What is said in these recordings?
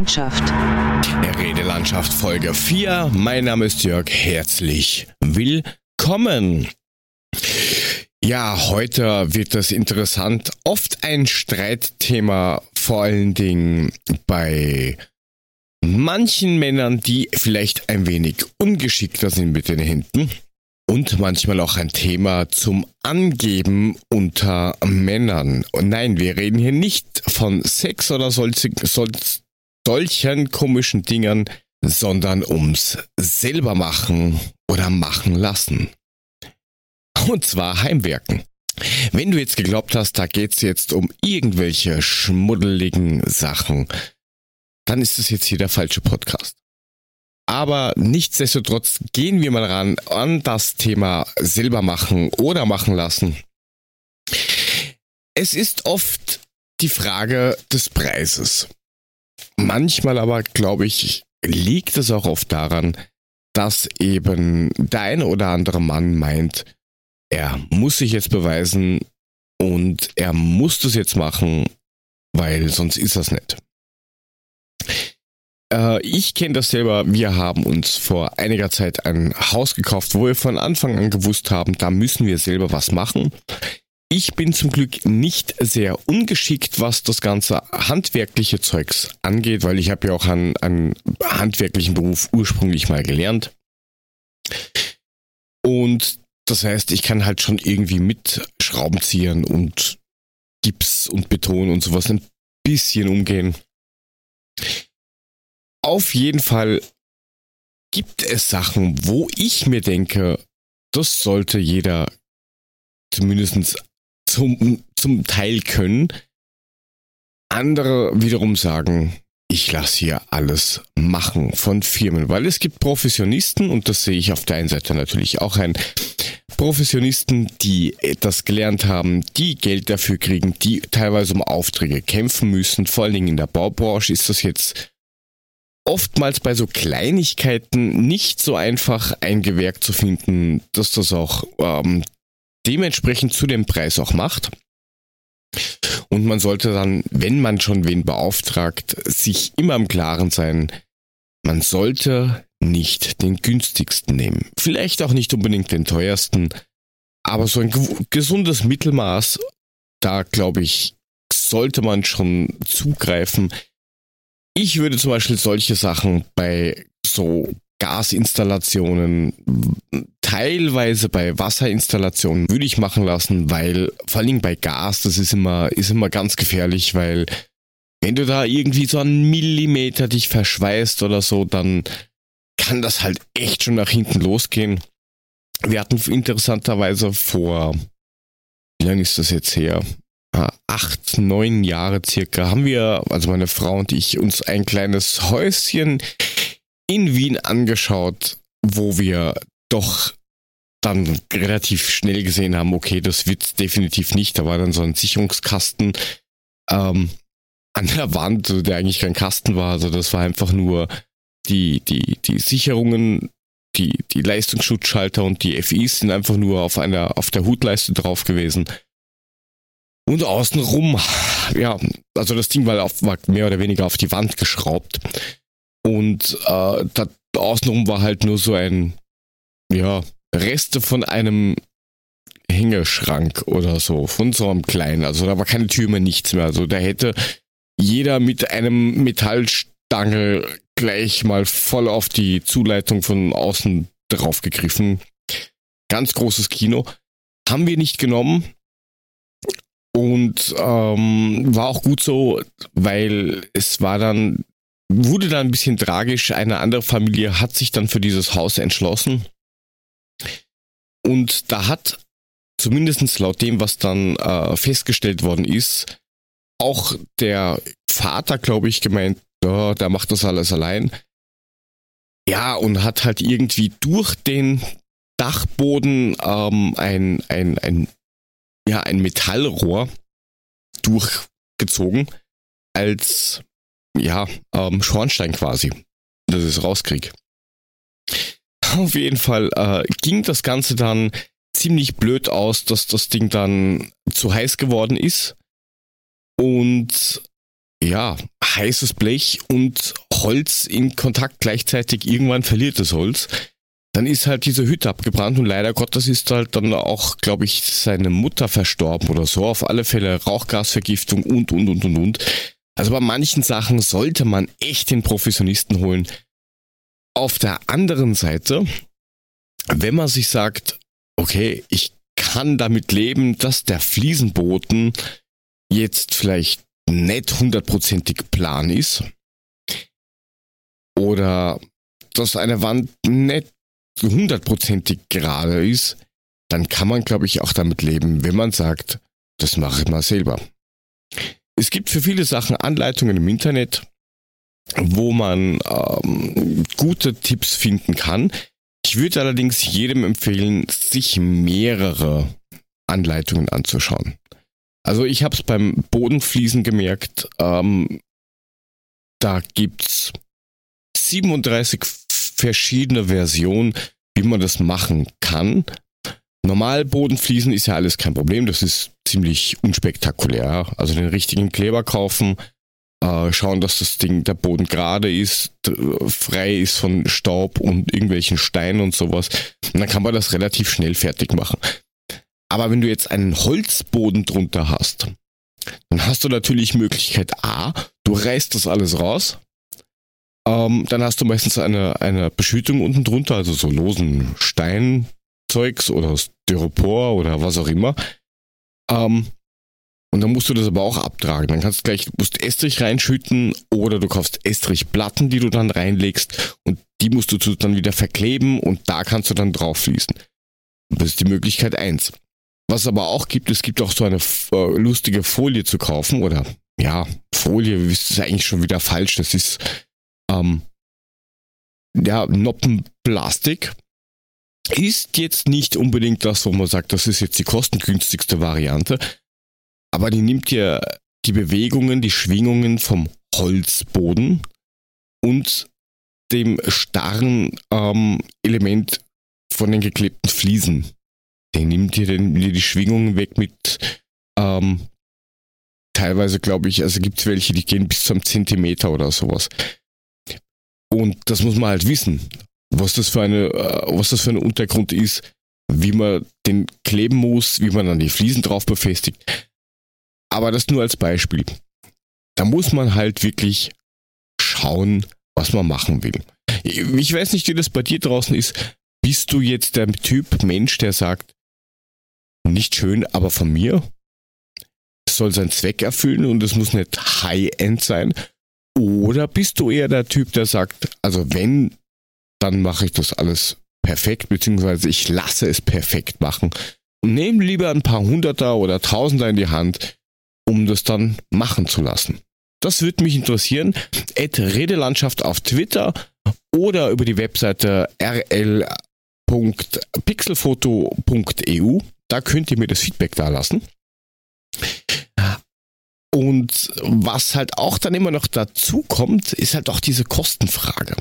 Redelandschaft. Redelandschaft Folge 4. Mein Name ist Jörg. Herzlich willkommen. Ja, heute wird das interessant. Oft ein Streitthema, vor allen Dingen bei manchen Männern, die vielleicht ein wenig ungeschickter sind mit den Händen. Und manchmal auch ein Thema zum Angeben unter Männern. Und nein, wir reden hier nicht von Sex oder solch, solchen komischen Dingern, sondern ums selber machen oder machen lassen. Und zwar Heimwerken. Wenn du jetzt geglaubt hast, da geht's jetzt um irgendwelche schmuddeligen Sachen, dann ist es jetzt hier der falsche Podcast. Aber nichtsdestotrotz gehen wir mal ran an das Thema selber machen oder machen lassen. Es ist oft die Frage des Preises. Manchmal aber, glaube ich, liegt es auch oft daran, dass eben der eine oder andere Mann meint, er muss sich jetzt beweisen und er muss das jetzt machen, weil sonst ist das nicht. Äh, ich kenne das selber. Wir haben uns vor einiger Zeit ein Haus gekauft, wo wir von Anfang an gewusst haben, da müssen wir selber was machen. Ich bin zum Glück nicht sehr ungeschickt, was das ganze handwerkliche Zeugs angeht, weil ich habe ja auch einen, einen handwerklichen Beruf ursprünglich mal gelernt. Und das heißt, ich kann halt schon irgendwie mit Schraubenziehern und Gips und Beton und sowas ein bisschen umgehen. Auf jeden Fall gibt es Sachen, wo ich mir denke, das sollte jeder zumindest zum, zum Teil können. Andere wiederum sagen, ich lasse hier alles machen von Firmen, weil es gibt Professionisten und das sehe ich auf der einen Seite natürlich auch ein. Professionisten, die etwas gelernt haben, die Geld dafür kriegen, die teilweise um Aufträge kämpfen müssen. Vor allen Dingen in der Baubranche ist das jetzt oftmals bei so Kleinigkeiten nicht so einfach ein Gewerk zu finden, dass das auch ähm, dementsprechend zu dem Preis auch macht. Und man sollte dann, wenn man schon wen beauftragt, sich immer im Klaren sein, man sollte nicht den günstigsten nehmen. Vielleicht auch nicht unbedingt den teuersten, aber so ein gesundes Mittelmaß, da glaube ich, sollte man schon zugreifen. Ich würde zum Beispiel solche Sachen bei so Gasinstallationen, teilweise bei Wasserinstallationen würde ich machen lassen, weil vor allem bei Gas, das ist immer, ist immer ganz gefährlich, weil wenn du da irgendwie so einen Millimeter dich verschweißt oder so, dann kann das halt echt schon nach hinten losgehen. Wir hatten interessanterweise vor, wie lange ist das jetzt her? acht, neun Jahre circa haben wir, also meine Frau und ich, uns ein kleines Häuschen in Wien angeschaut, wo wir doch dann relativ schnell gesehen haben, okay, das wird's definitiv nicht. Da war dann so ein Sicherungskasten ähm, an der Wand, der eigentlich kein Kasten war. Also das war einfach nur die, die, die Sicherungen, die, die Leistungsschutzschalter und die FIs sind einfach nur auf einer, auf der Hutleiste drauf gewesen. Und außenrum, ja, also das Ding war, auf, war mehr oder weniger auf die Wand geschraubt. Und äh, da außenrum war halt nur so ein, ja, Reste von einem Hängeschrank oder so, von so einem kleinen. Also da war keine Tür mehr, nichts mehr. Also da hätte jeder mit einem Metallstange gleich mal voll auf die Zuleitung von außen draufgegriffen. Ganz großes Kino. Haben wir nicht genommen, und ähm, war auch gut so, weil es war dann, wurde dann ein bisschen tragisch. Eine andere Familie hat sich dann für dieses Haus entschlossen. Und da hat, zumindest laut dem, was dann äh, festgestellt worden ist, auch der Vater, glaube ich, gemeint, ja, der macht das alles allein. Ja, und hat halt irgendwie durch den Dachboden ähm, ein, ein, ein ja, ein Metallrohr durchgezogen als ja, ähm, Schornstein quasi, dass ich es rauskriege. Auf jeden Fall äh, ging das Ganze dann ziemlich blöd aus, dass das Ding dann zu heiß geworden ist. Und ja, heißes Blech und Holz in Kontakt gleichzeitig, irgendwann verliert das Holz. Dann ist halt diese Hütte abgebrannt und leider Gottes ist halt dann auch, glaube ich, seine Mutter verstorben oder so. Auf alle Fälle Rauchgasvergiftung und, und, und, und, und. Also bei manchen Sachen sollte man echt den Professionisten holen. Auf der anderen Seite, wenn man sich sagt, okay, ich kann damit leben, dass der Fliesenboden jetzt vielleicht nicht hundertprozentig plan ist oder dass eine Wand nicht hundertprozentig gerade ist, dann kann man, glaube ich, auch damit leben, wenn man sagt, das mache ich mal selber. Es gibt für viele Sachen Anleitungen im Internet, wo man ähm, gute Tipps finden kann. Ich würde allerdings jedem empfehlen, sich mehrere Anleitungen anzuschauen. Also ich habe es beim Bodenfliesen gemerkt, ähm, da es 37 verschiedene Versionen, wie man das machen kann. Normal Bodenfliesen ist ja alles kein Problem, das ist ziemlich unspektakulär. Also den richtigen Kleber kaufen, äh, schauen, dass das Ding, der Boden gerade ist, frei ist von Staub und irgendwelchen Steinen und sowas. Und dann kann man das relativ schnell fertig machen. Aber wenn du jetzt einen Holzboden drunter hast, dann hast du natürlich Möglichkeit A, du reißt das alles raus. Ähm, dann hast du meistens eine, eine Beschüttung unten drunter, also so losen Steinzeugs oder Styropor oder was auch immer. Ähm, und dann musst du das aber auch abtragen. Dann kannst du gleich, musst Estrich reinschütten oder du kaufst Estrichplatten, die du dann reinlegst und die musst du dann wieder verkleben und da kannst du dann drauf fließen. Das ist die Möglichkeit eins. Was es aber auch gibt, es gibt auch so eine äh, lustige Folie zu kaufen oder ja, Folie ist eigentlich schon wieder falsch. Das ist ähm, ja Noppenplastik. Ist jetzt nicht unbedingt das, wo man sagt, das ist jetzt die kostengünstigste Variante, aber die nimmt dir die Bewegungen, die Schwingungen vom Holzboden und dem starren ähm, Element von den geklebten Fliesen der nimmt dir, den, dir die Schwingungen weg mit ähm, teilweise, glaube ich, also gibt es welche, die gehen bis zum Zentimeter oder sowas. Und das muss man halt wissen, was das für eine, äh, was das für ein Untergrund ist, wie man den kleben muss, wie man dann die Fliesen drauf befestigt. Aber das nur als Beispiel. Da muss man halt wirklich schauen, was man machen will. Ich weiß nicht, wie das bei dir draußen ist. Bist du jetzt der Typ Mensch, der sagt, nicht schön, aber von mir. Es soll seinen Zweck erfüllen und es muss nicht High-End sein. Oder bist du eher der Typ, der sagt, also wenn, dann mache ich das alles perfekt, beziehungsweise ich lasse es perfekt machen und nehme lieber ein paar Hunderter oder Tausender in die Hand, um das dann machen zu lassen. Das würde mich interessieren. At Redelandschaft auf Twitter oder über die Webseite rl.pixelfoto.eu. Da könnt ihr mir das Feedback da lassen. Und was halt auch dann immer noch dazu kommt, ist halt auch diese Kostenfrage.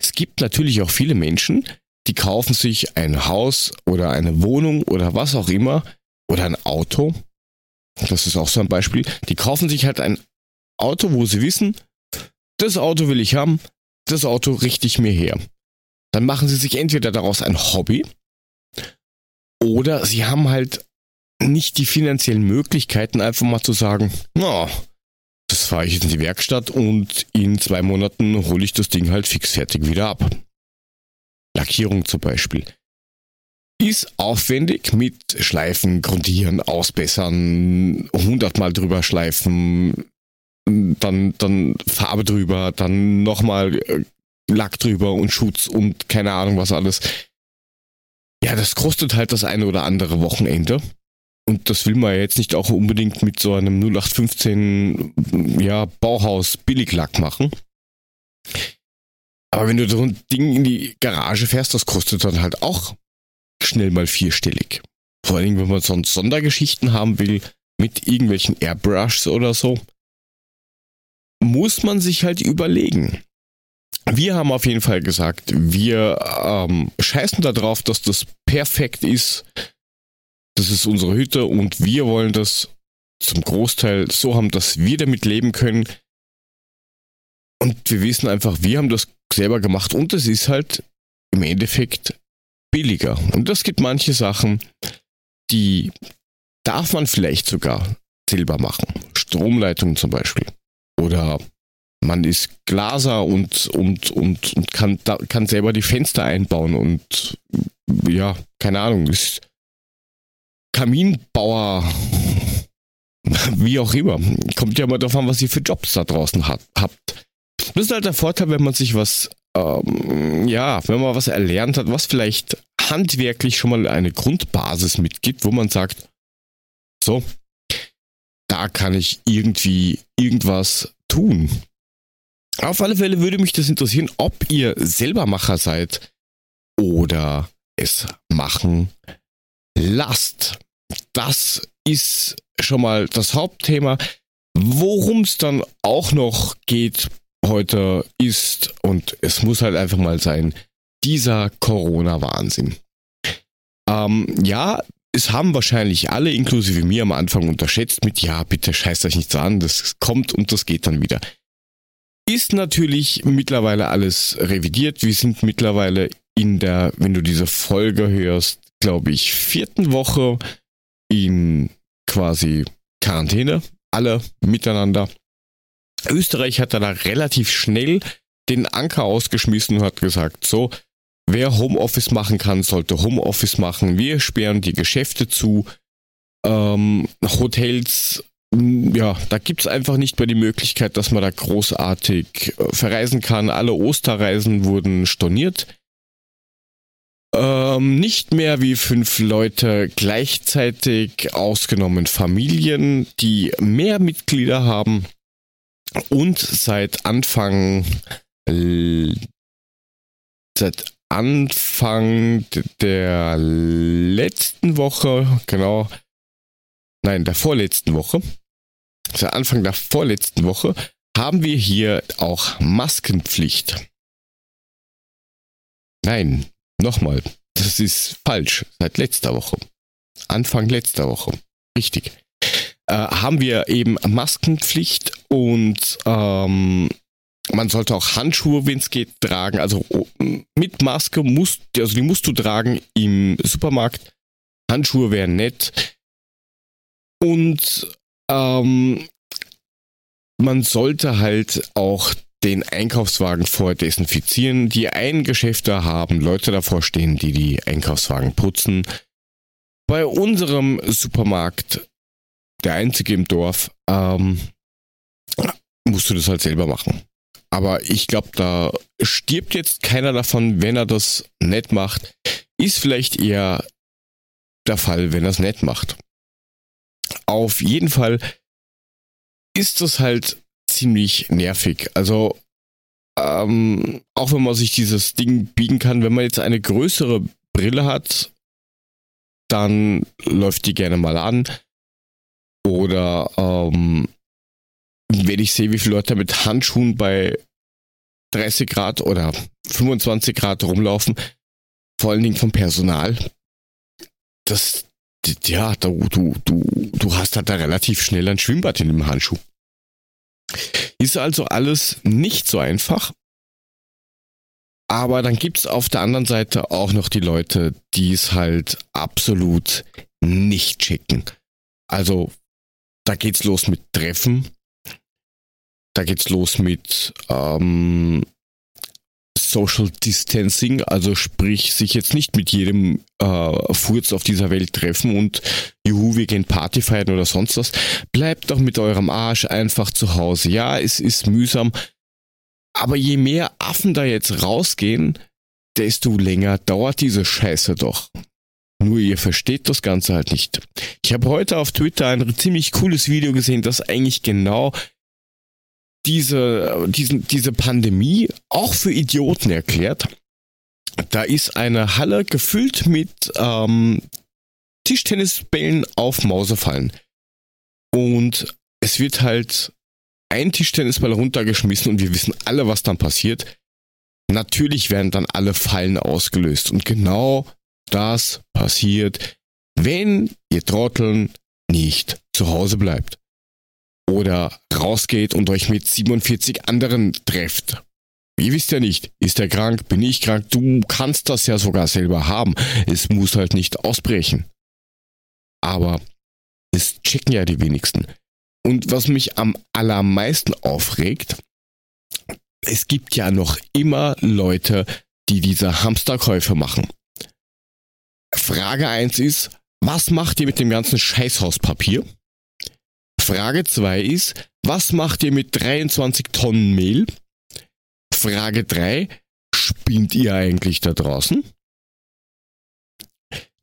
Es gibt natürlich auch viele Menschen, die kaufen sich ein Haus oder eine Wohnung oder was auch immer oder ein Auto. Das ist auch so ein Beispiel. Die kaufen sich halt ein Auto, wo sie wissen, das Auto will ich haben, das Auto richte ich mir her. Dann machen sie sich entweder daraus ein Hobby oder sie haben halt nicht die finanziellen Möglichkeiten, einfach mal zu sagen, na, das fahre ich jetzt in die Werkstatt und in zwei Monaten hole ich das Ding halt fix fertig wieder ab. Lackierung zum Beispiel. Ist aufwendig mit Schleifen, Grundieren, Ausbessern, hundertmal drüber schleifen, dann, dann Farbe drüber, dann nochmal äh, Lack drüber und Schutz und keine Ahnung was alles. Ja, das kostet halt das eine oder andere Wochenende. Und das will man ja jetzt nicht auch unbedingt mit so einem 0815 ja, Bauhaus Billiglack machen. Aber wenn du so ein Ding in die Garage fährst, das kostet dann halt auch schnell mal vierstellig. Vor allem, wenn man sonst Sondergeschichten haben will, mit irgendwelchen Airbrushs oder so, muss man sich halt überlegen. Wir haben auf jeden Fall gesagt, wir ähm, scheißen darauf, dass das perfekt ist. Das ist unsere Hütte und wir wollen das zum Großteil so haben, dass wir damit leben können. Und wir wissen einfach, wir haben das selber gemacht und es ist halt im Endeffekt billiger. Und es gibt manche Sachen, die darf man vielleicht sogar selber machen. Stromleitungen zum Beispiel. Oder man ist Glaser und, und, und, und kann, kann selber die Fenster einbauen und ja, keine Ahnung, ist Kaminbauer, wie auch immer. Kommt ja mal darauf an, was ihr für Jobs da draußen hat, habt. Das ist halt der Vorteil, wenn man sich was, ähm, ja, wenn man was erlernt hat, was vielleicht handwerklich schon mal eine Grundbasis mitgibt, wo man sagt, so, da kann ich irgendwie irgendwas tun. Auf alle Fälle würde mich das interessieren, ob ihr selber Macher seid oder es machen lasst. Das ist schon mal das Hauptthema. Worum es dann auch noch geht heute ist, und es muss halt einfach mal sein, dieser Corona-Wahnsinn. Ähm, ja, es haben wahrscheinlich alle, inklusive mir am Anfang unterschätzt mit, ja, bitte scheißt euch nichts an, das kommt und das geht dann wieder. Ist natürlich mittlerweile alles revidiert. Wir sind mittlerweile in der, wenn du diese Folge hörst, glaube ich, vierten Woche in quasi Quarantäne. Alle miteinander. Österreich hat da relativ schnell den Anker ausgeschmissen und hat gesagt, so, wer Homeoffice machen kann, sollte Homeoffice machen. Wir sperren die Geschäfte zu. Ähm, Hotels ja, da gibt es einfach nicht mehr die Möglichkeit, dass man da großartig äh, verreisen kann. Alle Osterreisen wurden storniert. Ähm, nicht mehr wie fünf Leute gleichzeitig, ausgenommen Familien, die mehr Mitglieder haben. Und seit Anfang, seit Anfang der letzten Woche, genau, nein, der vorletzten Woche, zu Anfang der vorletzten Woche, haben wir hier auch Maskenpflicht. Nein, nochmal, das ist falsch. Seit letzter Woche. Anfang letzter Woche. Richtig. Äh, haben wir eben Maskenpflicht und ähm, man sollte auch Handschuhe, wenn es geht, tragen. Also oh, mit Maske musst, also die musst du tragen im Supermarkt. Handschuhe wären nett. Und ähm, man sollte halt auch den Einkaufswagen vorher desinfizieren. Die einen Geschäfte haben Leute davor stehen, die die Einkaufswagen putzen. Bei unserem Supermarkt, der einzige im Dorf, ähm, musst du das halt selber machen. Aber ich glaube, da stirbt jetzt keiner davon, wenn er das nett macht. Ist vielleicht eher der Fall, wenn er es nett macht. Auf jeden Fall ist das halt ziemlich nervig. Also, ähm, auch wenn man sich dieses Ding biegen kann, wenn man jetzt eine größere Brille hat, dann läuft die gerne mal an. Oder ähm, wenn ich sehe, wie viele Leute mit Handschuhen bei 30 Grad oder 25 Grad rumlaufen, vor allen Dingen vom Personal, das, ja, du, du, du, du hast halt da relativ schnell ein Schwimmbad in dem Handschuh. Ist also alles nicht so einfach. Aber dann gibt es auf der anderen Seite auch noch die Leute, die es halt absolut nicht checken. Also, da geht's los mit Treffen. Da geht's los mit ähm, Social Distancing, also sprich sich jetzt nicht mit jedem äh, Furz auf dieser Welt treffen und juhu, wir gehen Party feiern oder sonst was. Bleibt doch mit eurem Arsch einfach zu Hause. Ja, es ist mühsam, aber je mehr Affen da jetzt rausgehen, desto länger dauert diese Scheiße doch. Nur ihr versteht das Ganze halt nicht. Ich habe heute auf Twitter ein ziemlich cooles Video gesehen, das eigentlich genau diese, diesen, diese Pandemie auch für Idioten erklärt. Da ist eine Halle gefüllt mit ähm, Tischtennisbällen auf Mausefallen. Und es wird halt ein Tischtennisball runtergeschmissen und wir wissen alle, was dann passiert. Natürlich werden dann alle Fallen ausgelöst. Und genau das passiert, wenn ihr Trotteln nicht zu Hause bleibt. Oder rausgeht und euch mit 47 anderen trefft. Ihr wisst ja nicht, ist er krank, bin ich krank, du kannst das ja sogar selber haben. Es muss halt nicht ausbrechen. Aber es checken ja die wenigsten. Und was mich am allermeisten aufregt, es gibt ja noch immer Leute, die diese Hamsterkäufe machen. Frage 1 ist, was macht ihr mit dem ganzen Scheißhauspapier? Frage 2 ist, was macht ihr mit 23 Tonnen Mehl? Frage 3, spinnt ihr eigentlich da draußen?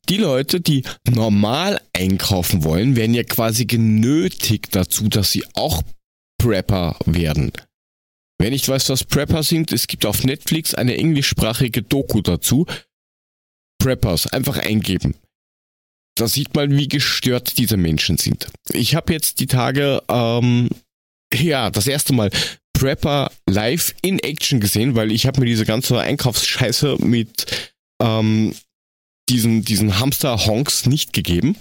Die Leute, die normal einkaufen wollen, werden ja quasi genötigt dazu, dass sie auch Prepper werden. Wer nicht weiß, was Prepper sind, es gibt auf Netflix eine englischsprachige Doku dazu. Preppers, einfach eingeben. Da sieht man, wie gestört diese Menschen sind. Ich habe jetzt die Tage, ähm, ja, das erste Mal Prepper live in Action gesehen, weil ich habe mir diese ganze Einkaufsscheiße mit ähm, diesen, diesen Hamster-Honks nicht gegeben.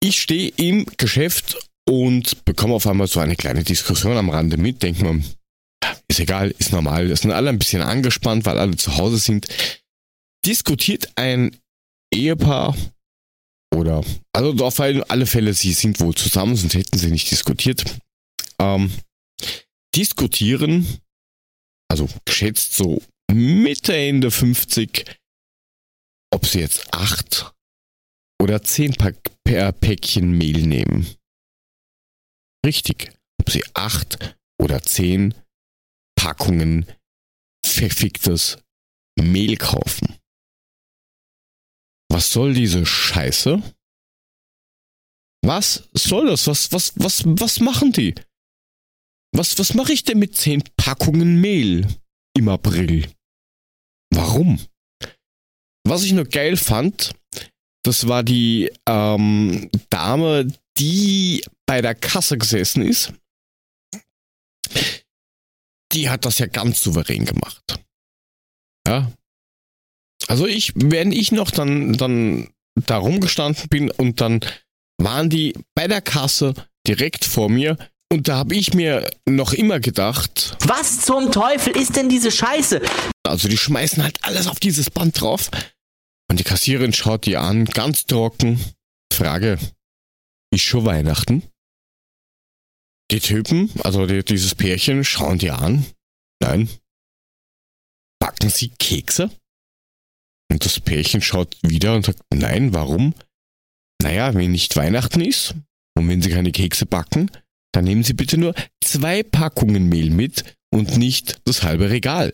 Ich stehe im Geschäft und bekomme auf einmal so eine kleine Diskussion am Rande mit. Denkt man, ist egal, ist normal. Es sind alle ein bisschen angespannt, weil alle zu Hause sind. Diskutiert ein Ehepaar oder, also auf alle Fälle, sie sind wohl zusammen, sonst hätten sie nicht diskutiert. Ähm, diskutieren, also geschätzt so Mitte, Ende 50, ob sie jetzt acht oder zehn Pack per Päckchen Mehl nehmen. Richtig, ob sie acht oder zehn Packungen verficktes Mehl kaufen. Was soll diese Scheiße? Was soll das? Was, was, was, was machen die? Was, was mache ich denn mit zehn Packungen Mehl im April? Warum? Was ich nur geil fand, das war die ähm, Dame, die bei der Kasse gesessen ist. Die hat das ja ganz souverän gemacht. Ja. Also ich, wenn ich noch dann, dann da rumgestanden bin und dann waren die bei der Kasse direkt vor mir und da habe ich mir noch immer gedacht. Was zum Teufel ist denn diese Scheiße? Also die schmeißen halt alles auf dieses Band drauf und die Kassiererin schaut die an, ganz trocken. Frage, ist schon Weihnachten? Die Typen, also die, dieses Pärchen, schauen die an. Nein. Backen sie Kekse? Und das Pärchen schaut wieder und sagt, nein, warum? Naja, wenn nicht Weihnachten ist und wenn sie keine Kekse backen, dann nehmen sie bitte nur zwei Packungen Mehl mit und nicht das halbe Regal.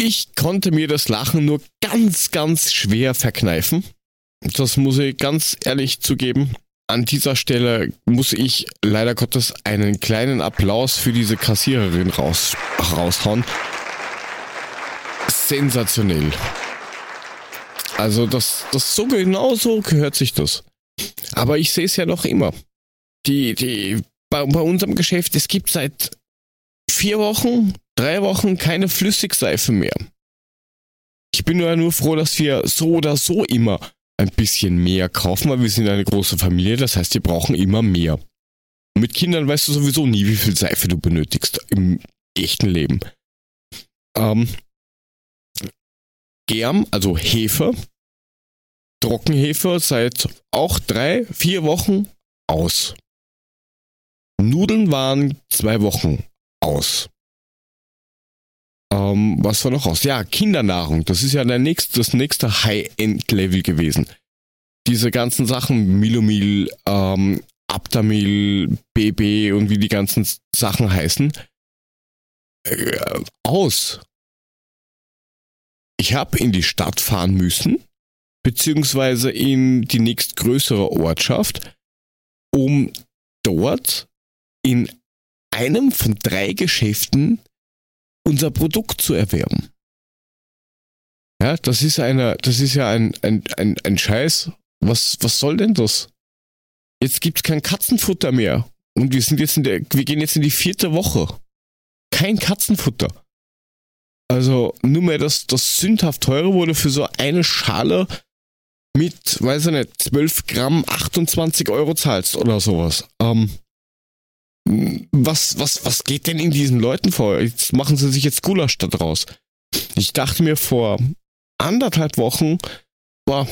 Ich konnte mir das Lachen nur ganz, ganz schwer verkneifen. Das muss ich ganz ehrlich zugeben. An dieser Stelle muss ich leider Gottes einen kleinen Applaus für diese Kassiererin raus, raushauen. Sensationell. Also das, das so genau so gehört sich das. Aber ich sehe es ja noch immer. Die, die, bei, bei unserem Geschäft, es gibt seit vier Wochen drei Wochen keine Flüssigseife mehr. Ich bin ja nur froh, dass wir so oder so immer ein bisschen mehr kaufen, weil wir sind eine große Familie, das heißt, wir brauchen immer mehr. Mit Kindern weißt du sowieso nie, wie viel Seife du benötigst im echten Leben. Ähm, Germ, also Hefe, Trockenhefe seit auch drei, vier Wochen aus. Nudeln waren zwei Wochen aus. Ähm, was war noch raus? Ja, Kindernahrung. Das ist ja der nächste, das nächste High-End-Level gewesen. Diese ganzen Sachen, Milomil, ähm, Aptamil, BB und wie die ganzen Sachen heißen, äh, aus. Ich habe in die Stadt fahren müssen, beziehungsweise in die nächstgrößere Ortschaft, um dort in einem von drei Geschäften unser Produkt zu erwerben. Ja, das ist eine, das ist ja ein, ein, ein, ein Scheiß. Was, was soll denn das? Jetzt gibt's kein Katzenfutter mehr. Und wir sind jetzt in der, wir gehen jetzt in die vierte Woche. Kein Katzenfutter. Also, nur mehr das, das sündhaft teure wurde für so eine Schale mit, weiß ich nicht, 12 Gramm 28 Euro zahlst oder sowas. Ähm, was, was, was geht denn in diesen Leuten vor? Jetzt machen sie sich jetzt Gulasch da draus. Ich dachte mir vor anderthalb Wochen, boah,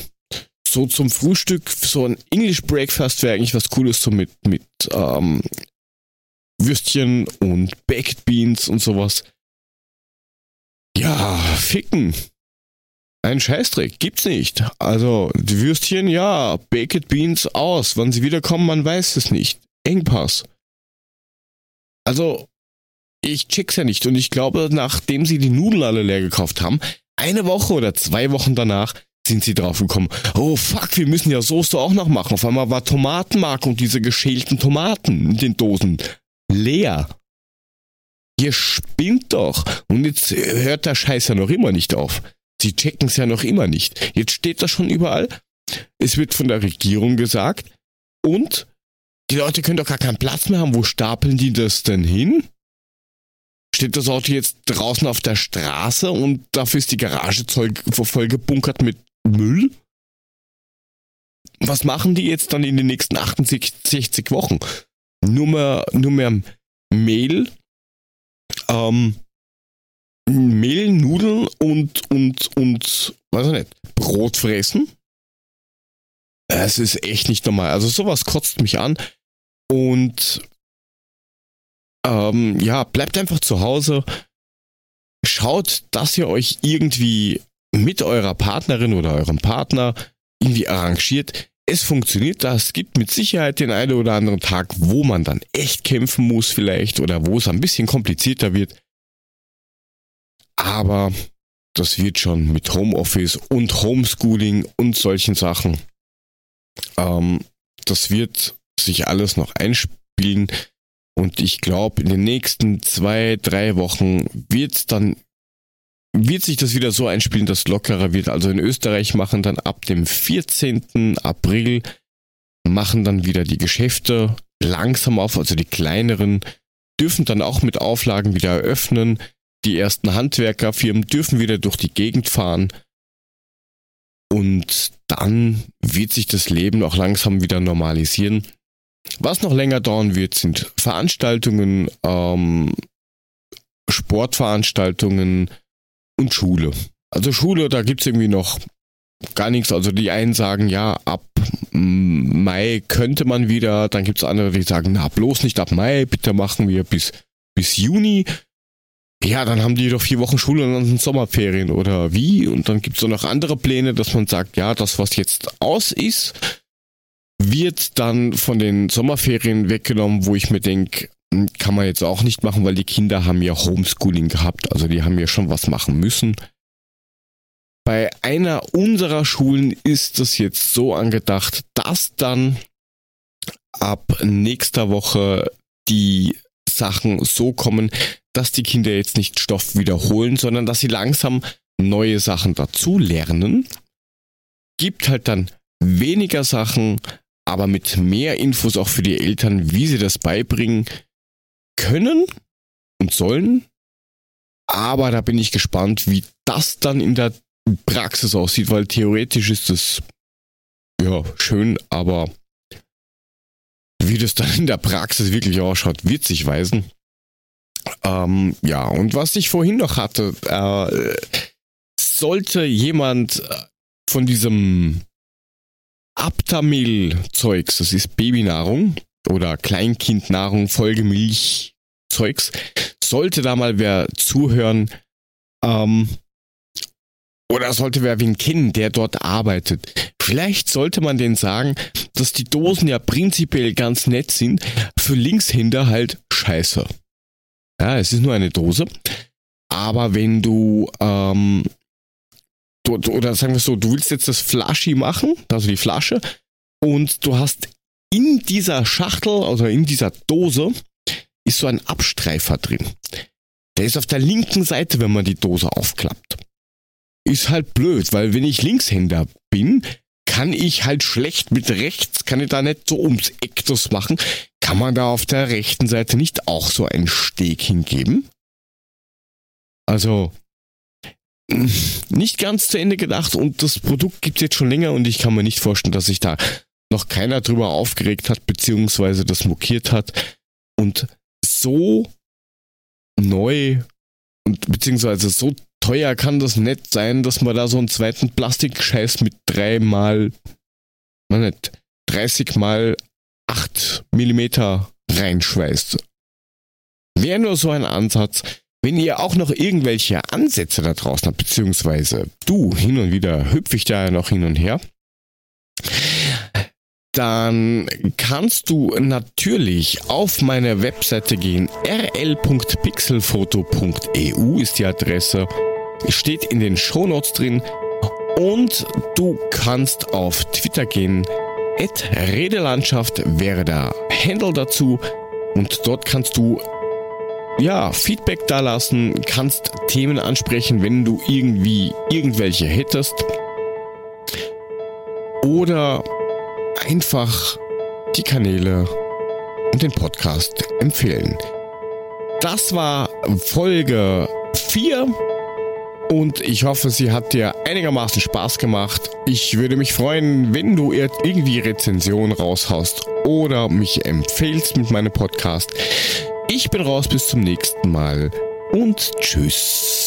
so zum Frühstück, so ein English Breakfast wäre eigentlich was Cooles, so mit, mit ähm, Würstchen und Baked Beans und sowas. Ja, ficken. Ein Scheißdreck, gibt's nicht. Also, die Würstchen, ja, Baked Beans aus. Wann sie wiederkommen, man weiß es nicht. Engpass. Also, ich check's ja nicht. Und ich glaube, nachdem sie die Nudeln alle leer gekauft haben, eine Woche oder zwei Wochen danach sind sie drauf gekommen, oh fuck, wir müssen ja Soße auch noch machen. Auf einmal war Tomatenmark und diese geschälten Tomaten in den Dosen leer. Ihr spinnt doch. Und jetzt hört der Scheiß ja noch immer nicht auf. Sie checken es ja noch immer nicht. Jetzt steht das schon überall. Es wird von der Regierung gesagt. Und die Leute können doch gar keinen Platz mehr haben. Wo stapeln die das denn hin? Steht das Auto jetzt draußen auf der Straße und dafür ist die Garage voll gebunkert mit Müll? Was machen die jetzt dann in den nächsten 68 Wochen? Nur mehr, nur mehr Mehl, ähm, Mehl, Nudeln und, und, und, weiß ich nicht, Brot fressen? Es ist echt nicht normal. Also sowas kotzt mich an. Und ähm, ja, bleibt einfach zu Hause. Schaut, dass ihr euch irgendwie mit eurer Partnerin oder eurem Partner irgendwie arrangiert. Es funktioniert das. Es gibt mit Sicherheit den einen oder anderen Tag, wo man dann echt kämpfen muss vielleicht oder wo es ein bisschen komplizierter wird. Aber das wird schon mit Homeoffice und Homeschooling und solchen Sachen. Ähm, das wird sich alles noch einspielen. Und ich glaube, in den nächsten zwei, drei Wochen wird es dann wird sich das wieder so einspielen, dass lockerer wird. Also in Österreich machen dann ab dem 14. April machen dann wieder die Geschäfte langsam auf, also die kleineren dürfen dann auch mit Auflagen wieder eröffnen. Die ersten Handwerkerfirmen dürfen wieder durch die Gegend fahren. Und dann wird sich das Leben auch langsam wieder normalisieren. Was noch länger dauern wird, sind Veranstaltungen, ähm, Sportveranstaltungen, und Schule. Also Schule, da gibt's irgendwie noch gar nichts. Also die einen sagen, ja, ab Mai könnte man wieder, dann gibt's andere, die sagen, na, bloß nicht ab Mai, bitte machen wir bis, bis Juni. Ja, dann haben die doch vier Wochen Schule und dann sind Sommerferien oder wie? Und dann gibt's auch noch andere Pläne, dass man sagt, ja, das, was jetzt aus ist, wird dann von den Sommerferien weggenommen, wo ich mir denke, kann man jetzt auch nicht machen, weil die Kinder haben ja Homeschooling gehabt, also die haben ja schon was machen müssen. Bei einer unserer Schulen ist es jetzt so angedacht, dass dann ab nächster Woche die Sachen so kommen, dass die Kinder jetzt nicht Stoff wiederholen, sondern dass sie langsam neue Sachen dazu lernen. Gibt halt dann weniger Sachen, aber mit mehr Infos auch für die Eltern, wie sie das beibringen können und sollen. Aber da bin ich gespannt, wie das dann in der Praxis aussieht, weil theoretisch ist es ja schön, aber wie das dann in der Praxis wirklich ausschaut, wird sich weisen. Ähm, ja, und was ich vorhin noch hatte, äh, sollte jemand von diesem Aptamil-Zeugs, das ist Babynahrung, oder Kleinkindnahrung, Folgemilch, Zeugs. Sollte da mal wer zuhören, ähm, oder sollte wer wen kennen, der dort arbeitet. Vielleicht sollte man denen sagen, dass die Dosen ja prinzipiell ganz nett sind, für Linkshänder halt scheiße. Ja, es ist nur eine Dose. Aber wenn du, ähm, du, oder sagen wir so, du willst jetzt das Flaschi machen, also die Flasche, und du hast in dieser Schachtel, also in dieser Dose, ist so ein Abstreifer drin. Der ist auf der linken Seite, wenn man die Dose aufklappt. Ist halt blöd, weil wenn ich Linkshänder bin, kann ich halt schlecht mit rechts, kann ich da nicht so ums Eck das machen. Kann man da auf der rechten Seite nicht auch so einen Steg hingeben? Also, nicht ganz zu Ende gedacht und das Produkt gibt es jetzt schon länger und ich kann mir nicht vorstellen, dass sich da noch keiner drüber aufgeregt hat, beziehungsweise das mokiert hat. Und so neu und beziehungsweise so teuer kann das nicht sein, dass man da so einen zweiten Plastikscheiß mit dreimal, man nicht, 30 mal 8 Millimeter reinschweißt. Wäre nur so ein Ansatz. Wenn ihr auch noch irgendwelche Ansätze da draußen habt, beziehungsweise du hin und wieder hüpfe ich da ja noch hin und her, dann kannst du natürlich auf meine Webseite gehen. rl.pixelfoto.eu ist die Adresse. Steht in den Shownotes drin. Und du kannst auf Twitter gehen. Redelandschaft wäre der Handle dazu. Und dort kannst du ja, Feedback da lassen, kannst Themen ansprechen, wenn du irgendwie irgendwelche hättest. Oder einfach die Kanäle und den Podcast empfehlen. Das war Folge 4 und ich hoffe, sie hat dir einigermaßen Spaß gemacht. Ich würde mich freuen, wenn du irgendwie Rezensionen raushaust oder mich empfehlst mit meinem Podcast. Ich bin raus bis zum nächsten Mal und tschüss.